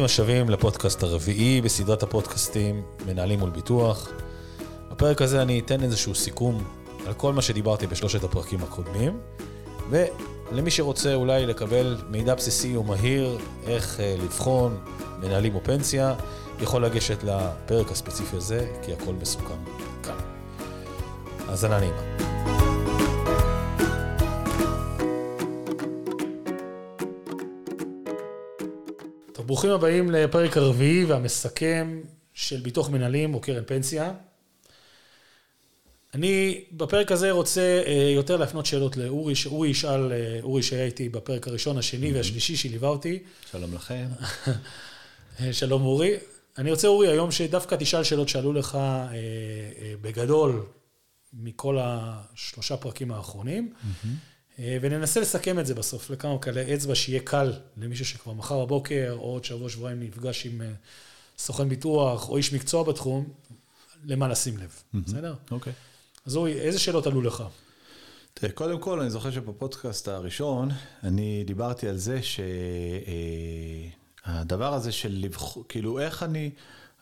ברוכים השבים לפודקאסט הרביעי בסדרת הפודקאסטים מנהלים מול ביטוח. בפרק הזה אני אתן איזשהו סיכום על כל מה שדיברתי בשלושת הפרקים הקודמים, ולמי שרוצה אולי לקבל מידע בסיסי ומהיר איך אה, לבחון מנהלים או פנסיה, יכול לגשת לפרק הספציפי הזה, כי הכל מסוכם כאן. האזנה נעימה. ברוכים הבאים לפרק הרביעי והמסכם של ביטוח מנהלים או קרן פנסיה. אני בפרק הזה רוצה אה, יותר להפנות שאלות לאורי, שאורי ישאל, אה, אורי שהיה איתי בפרק הראשון, השני והשלישי שליווה אותי. שלום לכם. אה, שלום אורי. אני רוצה אורי היום שדווקא תשאל שאלות שעלו לך בגדול מכל השלושה פרקים האחרונים, וננסה לסכם את זה בסוף לכמה כאלה אצבע שיהיה קל למישהו שכבר מחר בבוקר או עוד שבוע שבועיים נפגש עם סוכן ביטוח או איש מקצוע בתחום, למה לשים לב, בסדר? אוקיי. אז אורי, איזה שאלות עלו לך? תראה, קודם כל, אני זוכר שבפודקאסט הראשון, אני דיברתי על זה שהדבר הזה של לבחור, כאילו, איך אני,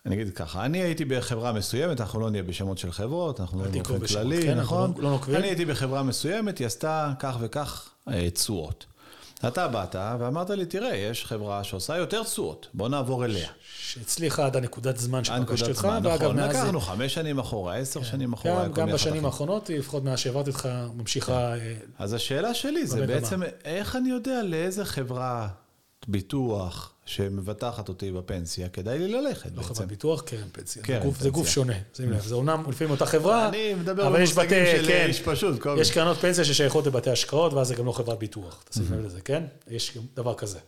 אני אגיד ככה, אני הייתי בחברה מסוימת, אנחנו לא נהיה בשמות של חברות, אנחנו לא באופן כללי, כן, נכון? לא נוקבים. אני הייתי בחברה מסוימת, היא עשתה כך וכך תשואות. אתה באת ואמרת לי, תראה, יש חברה שעושה יותר תשואות, בוא נעבור אליה. שהצליחה עד הנקודת זמן שפגשתי אותך, ואגב, נכון, מאז... לקחנו חמש שנים אחורה, עשר כן. שנים אחורה. גם, גם בשנים האחרונות, לפחות מאז שהעברתי אותך, ממשיכה... כן. אז השאלה שלי זה בעצם, איך אני יודע לאיזה חברה ביטוח שמבטחת אותי בפנסיה, כדאי לי ללכת לא בעצם. חברת ביטוח, קרן פנסיה. קרן זה, גוף, זה גוף שונה, שים לב, זה אומנם לפעמים אותה חברה, אני מדבר במושגים של כן, איש פשוט. יש קרנות פנסיה ששייכות לבתי השקעות, ואז זה גם לא חברת ביטוח, תשים לב לזה, כן? יש דבר כזה.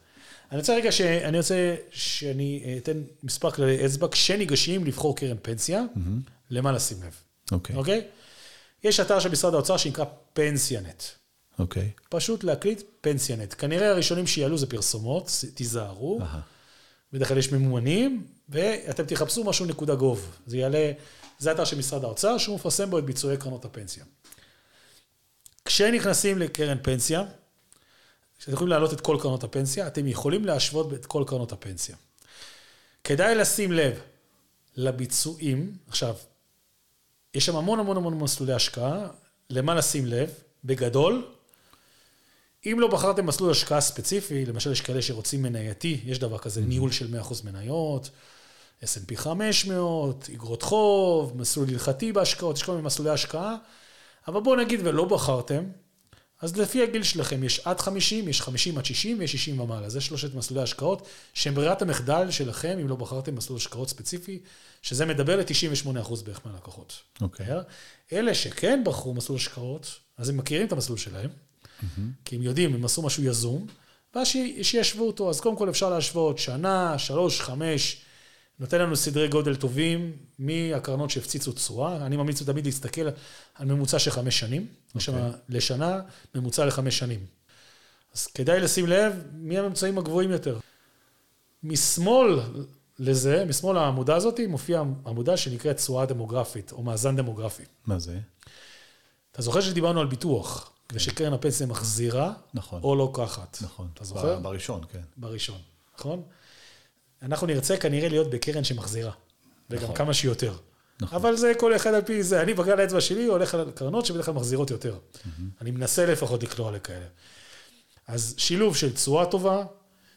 אני רוצה רגע ש... אני רוצה שאני אתן מספר כללי אצבע, כשניגשים לבחור קרן פנסיה, למה לשים לב. אוקיי. אוקיי? יש אתר של משרד האוצר שנקרא פנסיונט. אוקיי. פשוט להקליט פנסיונט. כנראה הראשונים שיעלו זה פרסומות, תיזהרו. בדרך כלל יש ממומנים, ואתם תחפשו משהו נקודה גוב. זה יעלה, זה אתר של משרד האוצר, שהוא מפרסם בו את ביצועי קרנות הפנסיה. כשנכנסים לקרן פנסיה, כשאתם יכולים להעלות את כל קרנות הפנסיה, אתם יכולים להשוות את כל קרנות הפנסיה. כדאי לשים לב לביצועים, עכשיו, יש שם המון המון המון מסלולי השקעה, למה לשים לב, בגדול, אם לא בחרתם מסלול השקעה ספציפי, למשל יש כאלה שרוצים מנייתי, יש דבר כזה, ניהול של 100% מניות, S&P 500, אגרות חוב, מסלול הלכתי בהשקעות, יש כל מיני מסלולי השקעה, אבל בואו נגיד ולא בחרתם, אז לפי הגיל שלכם יש עד 50, יש 50 עד 60 ויש 60 ומעלה. זה שלושת מסלולי השקעות, שהם ברירת המחדל שלכם, אם לא בחרתם מסלול השקעות ספציפי, שזה מדבר ל-98% בערך מהלקוחות. אוקיי. Okay. אלה שכן בחרו מסלול השקעות, אז הם מכירים את המסלול שלהם. כי הם יודעים, הם עשו משהו יזום, ואז שישוו אותו. אז קודם כל אפשר להשוות שנה, שלוש, חמש, נותן לנו סדרי גודל טובים מהקרנות שהפציצו תשואה. אני ממליץ תמיד להסתכל על ממוצע של חמש שנים, okay. אוקיי. לשנה, ממוצע לחמש שנים. אז כדאי לשים לב מי הממצאים הגבוהים יותר. משמאל לזה, משמאל העמודה הזאת, מופיע עמודה שנקראת תשואה דמוגרפית, או מאזן דמוגרפי. מה זה? אתה זוכר שדיברנו על ביטוח, כן. ושקרן הפנסיה מחזירה, נכון. או לוקחת. נכון. אתה זוכר? בראשון, כן. בראשון, נכון? אנחנו נרצה כנראה להיות בקרן שמחזירה, וגם נכון. כמה שיותר. נכון. אבל זה כל אחד על פי זה. אני בגלל האצבע שלי הולך על קרנות שבדרך כלל מחזירות יותר. Mm-hmm. אני מנסה לפחות לקלוע לכאלה. אז שילוב של תשואה טובה,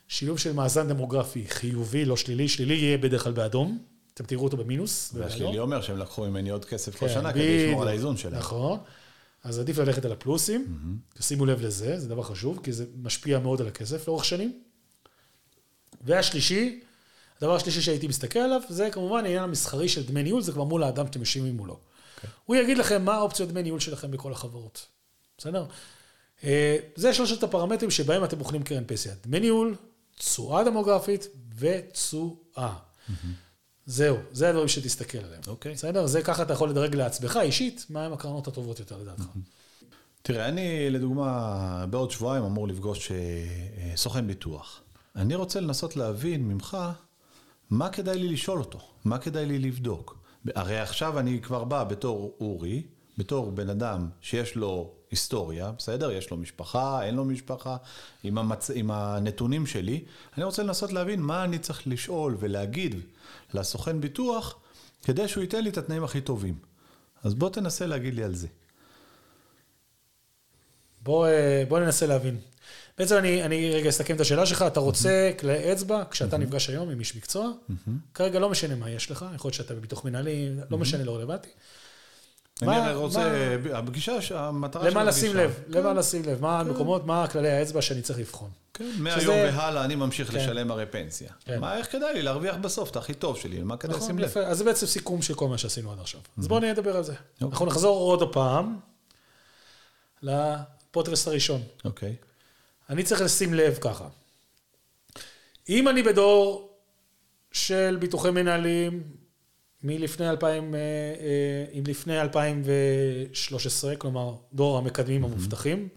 שילוב של מאזן דמוגרפי חיובי, לא שלילי, שלילי יהיה בדרך כלל באדום, אתם תראו אותו במינוס. והשלילי אומר שהם לקחו ממני עוד כסף כל כן, שנה כדי לשמור על האיזון שלהם. נכון, אז עדיף ללכת על הפלוסים, mm-hmm. שימו לב לזה, זה דבר חשוב, כי זה משפיע מאוד על הכסף לאורך שנים. והשלישי, הדבר השלישי שהייתי מסתכל עליו, זה כמובן העניין המסחרי של דמי ניהול, זה כבר מול האדם שאתם יושבים מולו. Okay. אוקיי. הוא יגיד לכם מה האופציות דמי ניהול שלכם בכל החברות. בסדר? אה, זה שלושת הפרמטרים שבהם אתם בוחנים קרן פנסיה. דמי ניהול, תשואה דמוגרפית ותשואה. Mm-hmm. זהו, זה הדברים שתסתכל עליהם. אוקיי. בסדר? זה ככה אתה יכול לדרג לעצמך אישית, מהם הקרנות הטובות יותר לדעתך. תראה, אני לדוגמה, בעוד שבועיים אמור לפגוש אה, אה, סוכן ביטוח. אני רוצה לנסות להבין ממך מה כדאי לי לשאול אותו, מה כדאי לי לבדוק. הרי עכשיו אני כבר בא בתור אורי, בתור בן אדם שיש לו היסטוריה, בסדר? יש לו משפחה, אין לו משפחה, עם, המצ... עם הנתונים שלי, אני רוצה לנסות להבין מה אני צריך לשאול ולהגיד לסוכן ביטוח, כדי שהוא ייתן לי את התנאים הכי טובים. אז בוא תנסה להגיד לי על זה. בוא, אה, בוא ננסה להבין. בעצם אני, אני רגע אסכם את השאלה שלך, אתה רוצה כלי אצבע, כשאתה נפגש היום עם איש מקצוע, כרגע לא משנה מה יש לך, יכול להיות שאתה בביטוח מנהלי, לא משנה, לא רלוונטי. אני רוצה, הפגישה, המטרה של למה הפגישה. לשים לב? למה לשים לב? מה המקומות, מה כללי האצבע שאני צריך לבחון? כן, מהיום והלאה אני ממשיך כן. לשלם הרי פנסיה. כן. מה, איך כדאי לי להרוויח בסוף את הכי טוב שלי? מה כדאי נכון, לשים לב? אז זה בעצם סיכום של כל מה שעשינו עד עכשיו. אז בואו נדבר על זה. אנחנו נחזור עוד פעם לפודקאסט הראשון. אוקיי. אני צריך לשים לב ככה. אם אני בדור של ביטוחי מנהלים מלפני 2000, אה, אה, אם לפני 2013, כלומר דור המקדמים המובטחים,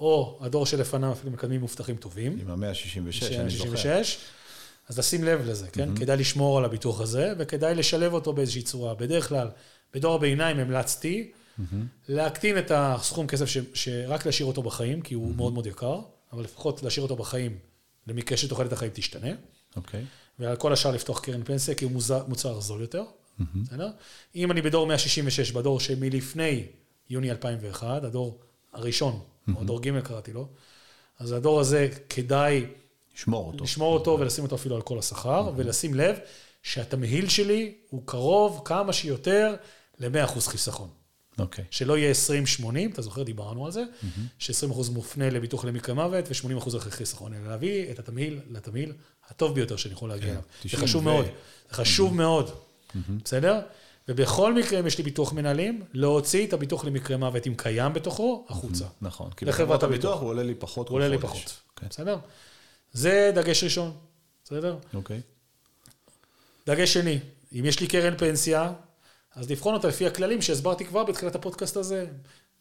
או הדור שלפניו אפילו מקדמים מובטחים טובים, עם ה-166, אני זוכר. 66, אז לשים לב לזה, כן? כדאי לשמור על הביטוח הזה, וכדאי לשלב אותו באיזושהי צורה. בדרך כלל, בדור הביניים המלצתי להקטין את הסכום כסף, ש, שרק להשאיר אותו בחיים, כי הוא מאוד מאוד יקר, אבל לפחות להשאיר אותו בחיים, למקרה שתוחלת החיים תשתנה, אוקיי. ועל כל השאר לפתוח קרן פנסיה, כי הוא מוזר, מוצר זול יותר, בסדר? אם אני בדור 166, בדור שמלפני יוני 2001, הדור הראשון, או דור ג' קראתי לו, אז הדור הזה כדאי שמור אותו. לשמור אותו ולשים אותו אפילו על כל השכר, ולשים לב שהתמהיל שלי הוא קרוב כמה שיותר ל-100% חיסכון. אוקיי. שלא יהיה 20-80, אתה זוכר, דיברנו על זה, ש-20% מופנה לביטוח למקרה מוות ו-80% אחרי חיסכון, אלא להביא את התמהיל לתמהיל הטוב ביותר שאני יכול להגיע אליו. זה 90 חשוב ו- מאוד, זה חשוב מאוד, בסדר? ובכל מקרה, אם יש לי ביטוח מנהלים, להוציא את הביטוח למקרה מוות, אם קיים בתוכו, החוצה. נכון. כי לחברת בחברת הביטוח. הוא עולה לי פחות הוא עולה לי פחות, חודש. כן. בסדר? זה דגש ראשון, בסדר? אוקיי. דגש שני, אם יש לי קרן פנסיה, אז לבחון אותה לפי הכללים שהסברתי כבר בתחילת הפודקאסט הזה.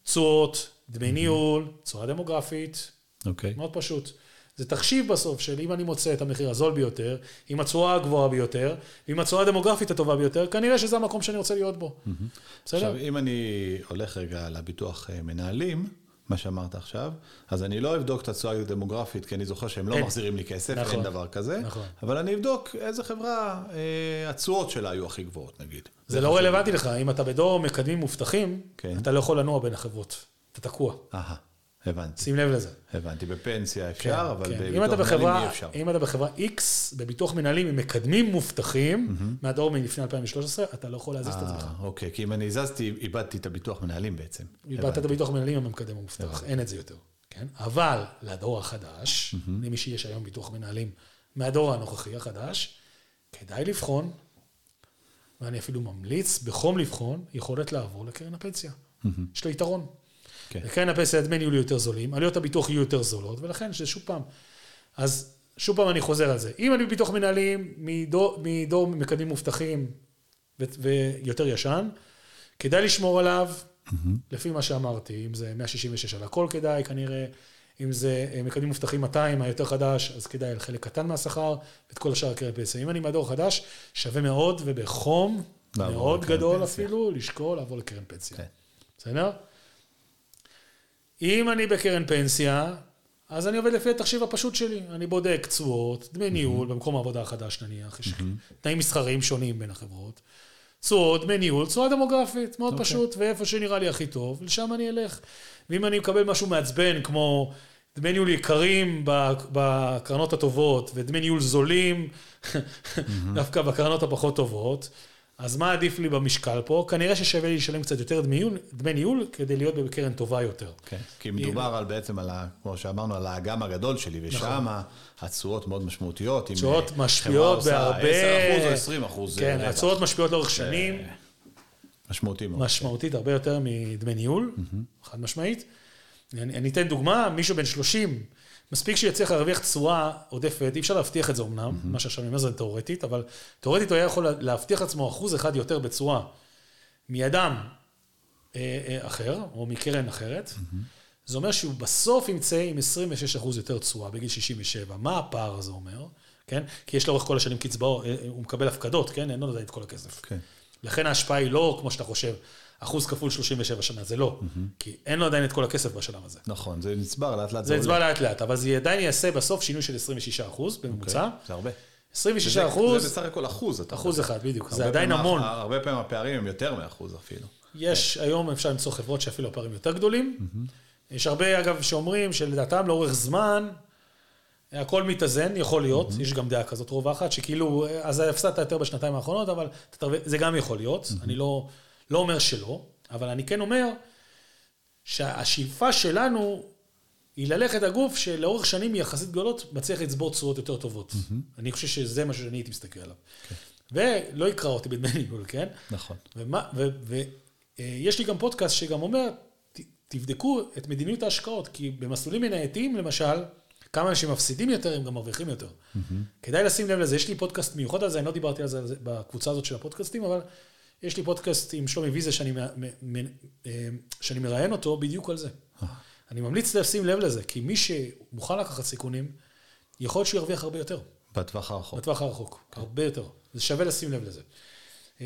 תשואות, דמי ניהול, תשואה דמוגרפית, אוקיי. מאוד פשוט. זה תחשיב בסוף של אם אני מוצא את המחיר הזול ביותר, עם התשואה הגבוהה ביותר, ועם התשואה הדמוגרפית הטובה ביותר, כנראה שזה המקום שאני רוצה להיות בו. בסדר? עכשיו, אם אני הולך רגע לביטוח אה, מנהלים, מה שאמרת עכשיו, אז אני לא אבדוק את התשואה הדמוגרפית, כי אני זוכר שהם לא אין. מחזירים לי כסף, נכון. אין דבר כזה, נכון. אבל אני אבדוק איזה חברה, אה, התשואות שלה היו הכי גבוהות, נגיד. זה לא רלוונטי לך, אם אתה בדור מקדמים מובטחים, כן. אתה לא יכול לנוע בין החברות. אתה תקוע. אהה, הבנתי. שים לב לזה. הבנתי, בפנסיה אפשר, אבל כן. בביטוח מנהלים אי אפשר. אם אתה בחברה X, בביטוח מנהלים עם מקדמים מובטחים, מהדור מלפני 2013, אתה לא יכול להזיז את עצמך. אה, אוקיי, כי אם אני הזזתי, איבדתי את הביטוח מנהלים בעצם. איבדת את הביטוח מנהלים עם המקדם המובטח, אין את זה יותר. כן? אבל לדור החדש, למי שיש היום ביטוח מנהלים מהדור הנוכחי החדש, כדאי לבחון, ואני אפילו ממליץ בחום לבחון, יכולת לעבור לקרן הפנסיה. יש לו יתרון. כן. לקרן הפנסיה דמי ניהול יהיו יותר זולים, עלויות הביטוח יהיו יותר זולות, ולכן שזה שוב פעם. אז שוב פעם אני חוזר על זה. אם אני בביטוח מנהלים מדור, מדור מקדמים מובטחים ויותר ישן, כדאי לשמור עליו, לפי מה שאמרתי, אם זה 166 על הכל כדאי כנראה, אם זה אה, מקדמים מובטחים 200, היותר חדש, אז כדאי על חלק קטן מהשכר, ואת כל השאר קרן פנסיה. אם אני מהדור חדש, שווה מאוד ובחום מאוד גדול פנסיה. אפילו, לשקול לעבור לקרן פנסיה. כן. בסדר? אם אני בקרן פנסיה, אז אני עובד לפי התחשיב הפשוט שלי. אני בודק תשואות, דמי ניהול, במקום העבודה החדש נניח, יש תנאים מסחריים שונים בין החברות. תשואות, דמי ניהול, תשואה דמוגרפית, מאוד אוקיי. פשוט, ואיפה שנראה לי הכי טוב, לשם אני אלך. ואם אני מקבל משהו מעצבן, כמו דמי ניהול יקרים בקרנות הטובות, ודמי ניהול זולים דווקא בקרנות הפחות טובות, אז מה עדיף לי במשקל פה? כנראה ששווה לי לשלם קצת יותר דמי ניהול, דמי ניהול כדי להיות בקרן טובה יותר. כן, כי מדובר על בעצם על, ה, כמו שאמרנו, על האגם הגדול שלי, ושם נכון. התשואות מאוד משמעותיות. אם, תשואות אה, חברה משפיעות עושה בהרבה... 10% או 20% כן. התשואות משפיעות לאורך שנים, משמעותי מאוד. משמעותית הרבה יותר מדמי ניהול, חד משמעית. אני, אני אתן דוגמה, מישהו בן 30, מספיק שיצליח להרוויח תשואה עודפת, אי אפשר להבטיח את זה אמנם, מה שעכשיו אני אומר זה תיאורטית, אבל תיאורטית הוא היה יכול להבטיח לעצמו אחוז אחד יותר בתשואה מאדם אה, אה, אחר, או מקרן אחרת. זה אומר שהוא בסוף ימצא עם 26% יותר תשואה בגיל 67. מה הפער הזה אומר? כן? כי יש לאורך כל השנים קצבאות, אה, הוא מקבל הפקדות, כן? אין לו עדיין את כל הכסף. כן. לכן ההשפעה היא לא כמו שאתה חושב, אחוז כפול 37 שנה, זה לא. כי אין לו עדיין את כל הכסף בשלב הזה. נכון, זה נצבר לאט לאט. זה. נצבע לאט לאט, אבל זה עדיין יעשה בסוף שינוי של 26 אחוז בממוצע. אוקיי, זה הרבה. 26 זה- אחוז, זה בסך הכל אחוז. אתה אחוז. אחד, בדיוק. זה עדיין פעמים המון. הרבה פעמים הפערים הם יותר מאחוז אפילו. יש, היום אפשר למצוא חברות שאפילו הפערים יותר גדולים. יש הרבה, אגב, שאומרים שלדעתם לאורך זמן, הכל מתאזן, יכול להיות, יש גם דעה כזאת רווחת, שכאילו, אז הפסדת יותר בשנתיים האחרונות, אבל זה גם יכול להיות, אני לא, לא אומר שלא, אבל אני כן אומר שהשאיפה שלנו היא ללכת הגוף שלאורך שנים יחסית גדולות מצליח לצבור תשואות יותר טובות. אני חושב שזה מה שאני הייתי מסתכל עליו. ולא יקרא אותי בדמי ניהול, כן? נכון. ויש לי גם פודקאסט שגם אומר, ת- תבדקו את מדיניות ההשקעות, כי במסלולים מנייתיים, למשל, כמה אנשים מפסידים יותר, הם גם מרוויחים יותר. כדאי לשים לב לזה, יש לי פודקאסט מיוחד על זה, אני לא דיברתי על זה בקבוצה הזאת של הפודקאסטים, אבל יש לי פודקאסט עם שלומי ויזה שאני, אה, שאני מראיין אותו בדיוק על זה. אני ממליץ לשים לב לזה, כי מי שמוכן לקחת סיכונים, יכול להיות שהוא ירוויח הרבה יותר. בטווח הרחוק. בטווח הרחוק, הרבה יותר. זה שווה לשים לב לזה. אמ,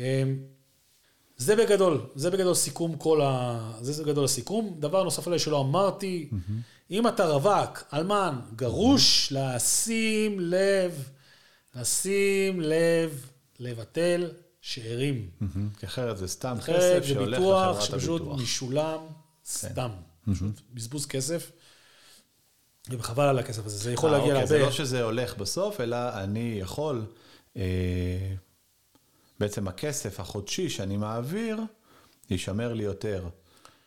זה בגדול, זה בגדול סיכום כל ה... זה, זה בגדול הסיכום. דבר נוסף אולי שלא אמרתי, אם אתה רווק, אלמן, גרוש, לשים לב, לשים לב, לבטל שאירים. כי אחרת זה סתם אחרת כסף זה שהולך ביטוח לחברת שפשוט הביטוח. כן. משולם סתם. פשוט בזבוז כסף. וחבל על הכסף הזה, זה יכול אה, להגיע אוקיי, זה להרבה... לא שזה הולך בסוף, אלא אני יכול, אה, בעצם הכסף החודשי שאני מעביר, יישמר לי יותר,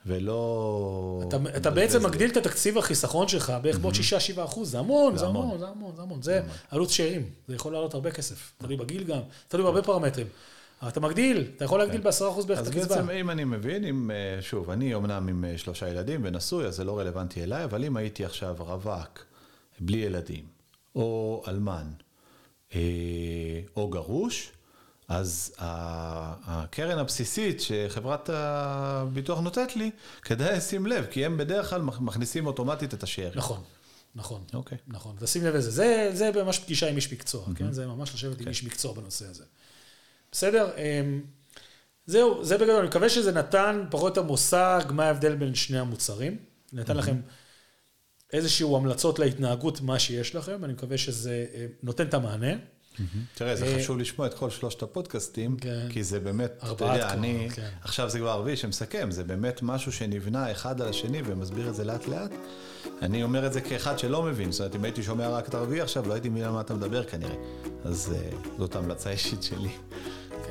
ולא... אתה, בעצם. מגדיל את התקציב החיסכון שלך בערך בעוד 6-7 אחוז, זה המון, זה המון. המון, זה המון, זה המון. זה עלות שאירים, זה יכול לעלות הרבה כסף, תלוי בגיל גם, תלוי בהרבה פרמטרים. אתה מגדיל, אתה יכול להגדיל ב-10 אחוז בערך את אז הקצבה. בעצם, אם אני מבין, אם, אה, שוב, אני אמנם עם אה, שלושה ילדים ונשוי, אז זה לא רלוונטי אליי, אבל אם הייתי עכשיו רווק, בלי ילדים, או אלמן, אה, או גרוש, אז הקרן הבסיסית שחברת הביטוח נותנת לי, כדאי לשים לב, כי הם בדרך כלל מכ- מכניסים אוטומטית את השאר. נכון, נכון. אוקיי. נכון, תשים לב לזה. זה, זה ממש פגישה עם איש מקצוע, כן? זה ממש לשבת עם איש מקצוע בנושא הזה. בסדר? אמ, זהו, זה בגדול, אני מקווה שזה נתן פחות המושג מה ההבדל בין שני המוצרים. נתן לכם איזשהו המלצות להתנהגות, מה שיש לכם, אני מקווה שזה אה, נותן את המענה. תראה, זה אה, חשוב לשמוע את כל שלושת הפודקאסטים, כן. כי זה באמת, אתה יודע, אני, כן. עכשיו זה כבר ערבי שמסכם, זה באמת משהו שנבנה אחד על השני ומסביר את זה לאט לאט. אני אומר את זה כאחד שלא מבין, זאת אומרת, אם הייתי שומע רק את הרביעי עכשיו, לא הייתי מבין על מה אתה מדבר כנראה. אז אה, זאת המלצה אישית שלי.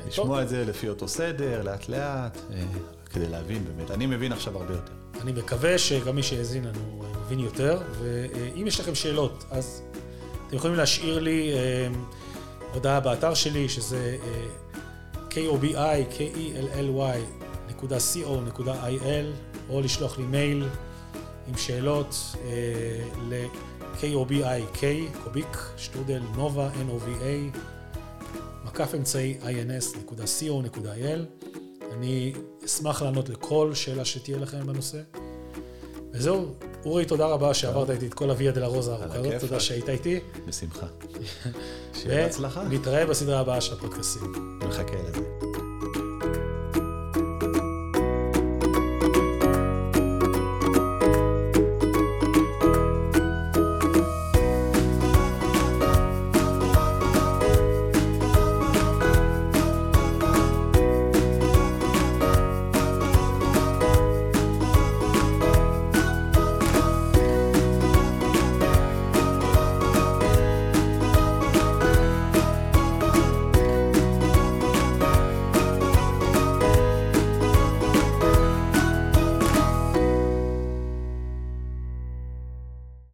לשמוע את זה לפי אותו סדר, לאט לאט, אה, כדי להבין באמת. אני מבין עכשיו הרבה יותר. אני מקווה שגם מי שהאזין לנו אה, מבין יותר, ואם יש לכם שאלות, אז אתם יכולים להשאיר לי אה, הודעה באתר שלי, שזה אה, kobi, k-e-l-l-y, נקודה co.il, או לשלוח לי מייל עם שאלות אה, ל-kobi, k, קוביק, שטרודל, נובה, n-o-v-a, מקף אמצעי ins.co.il. אני אשמח לענות לכל שאלה שתהיה לכם בנושא. וזהו, אורי, תודה רבה שעברת איתי את כל הוויה דלה רוזה הארוכה הזאת. תודה שהיית איתי. בשמחה. שיהיה בהצלחה, ונתראה בסדרה הבאה של הפודקאסים. נחכה לזה.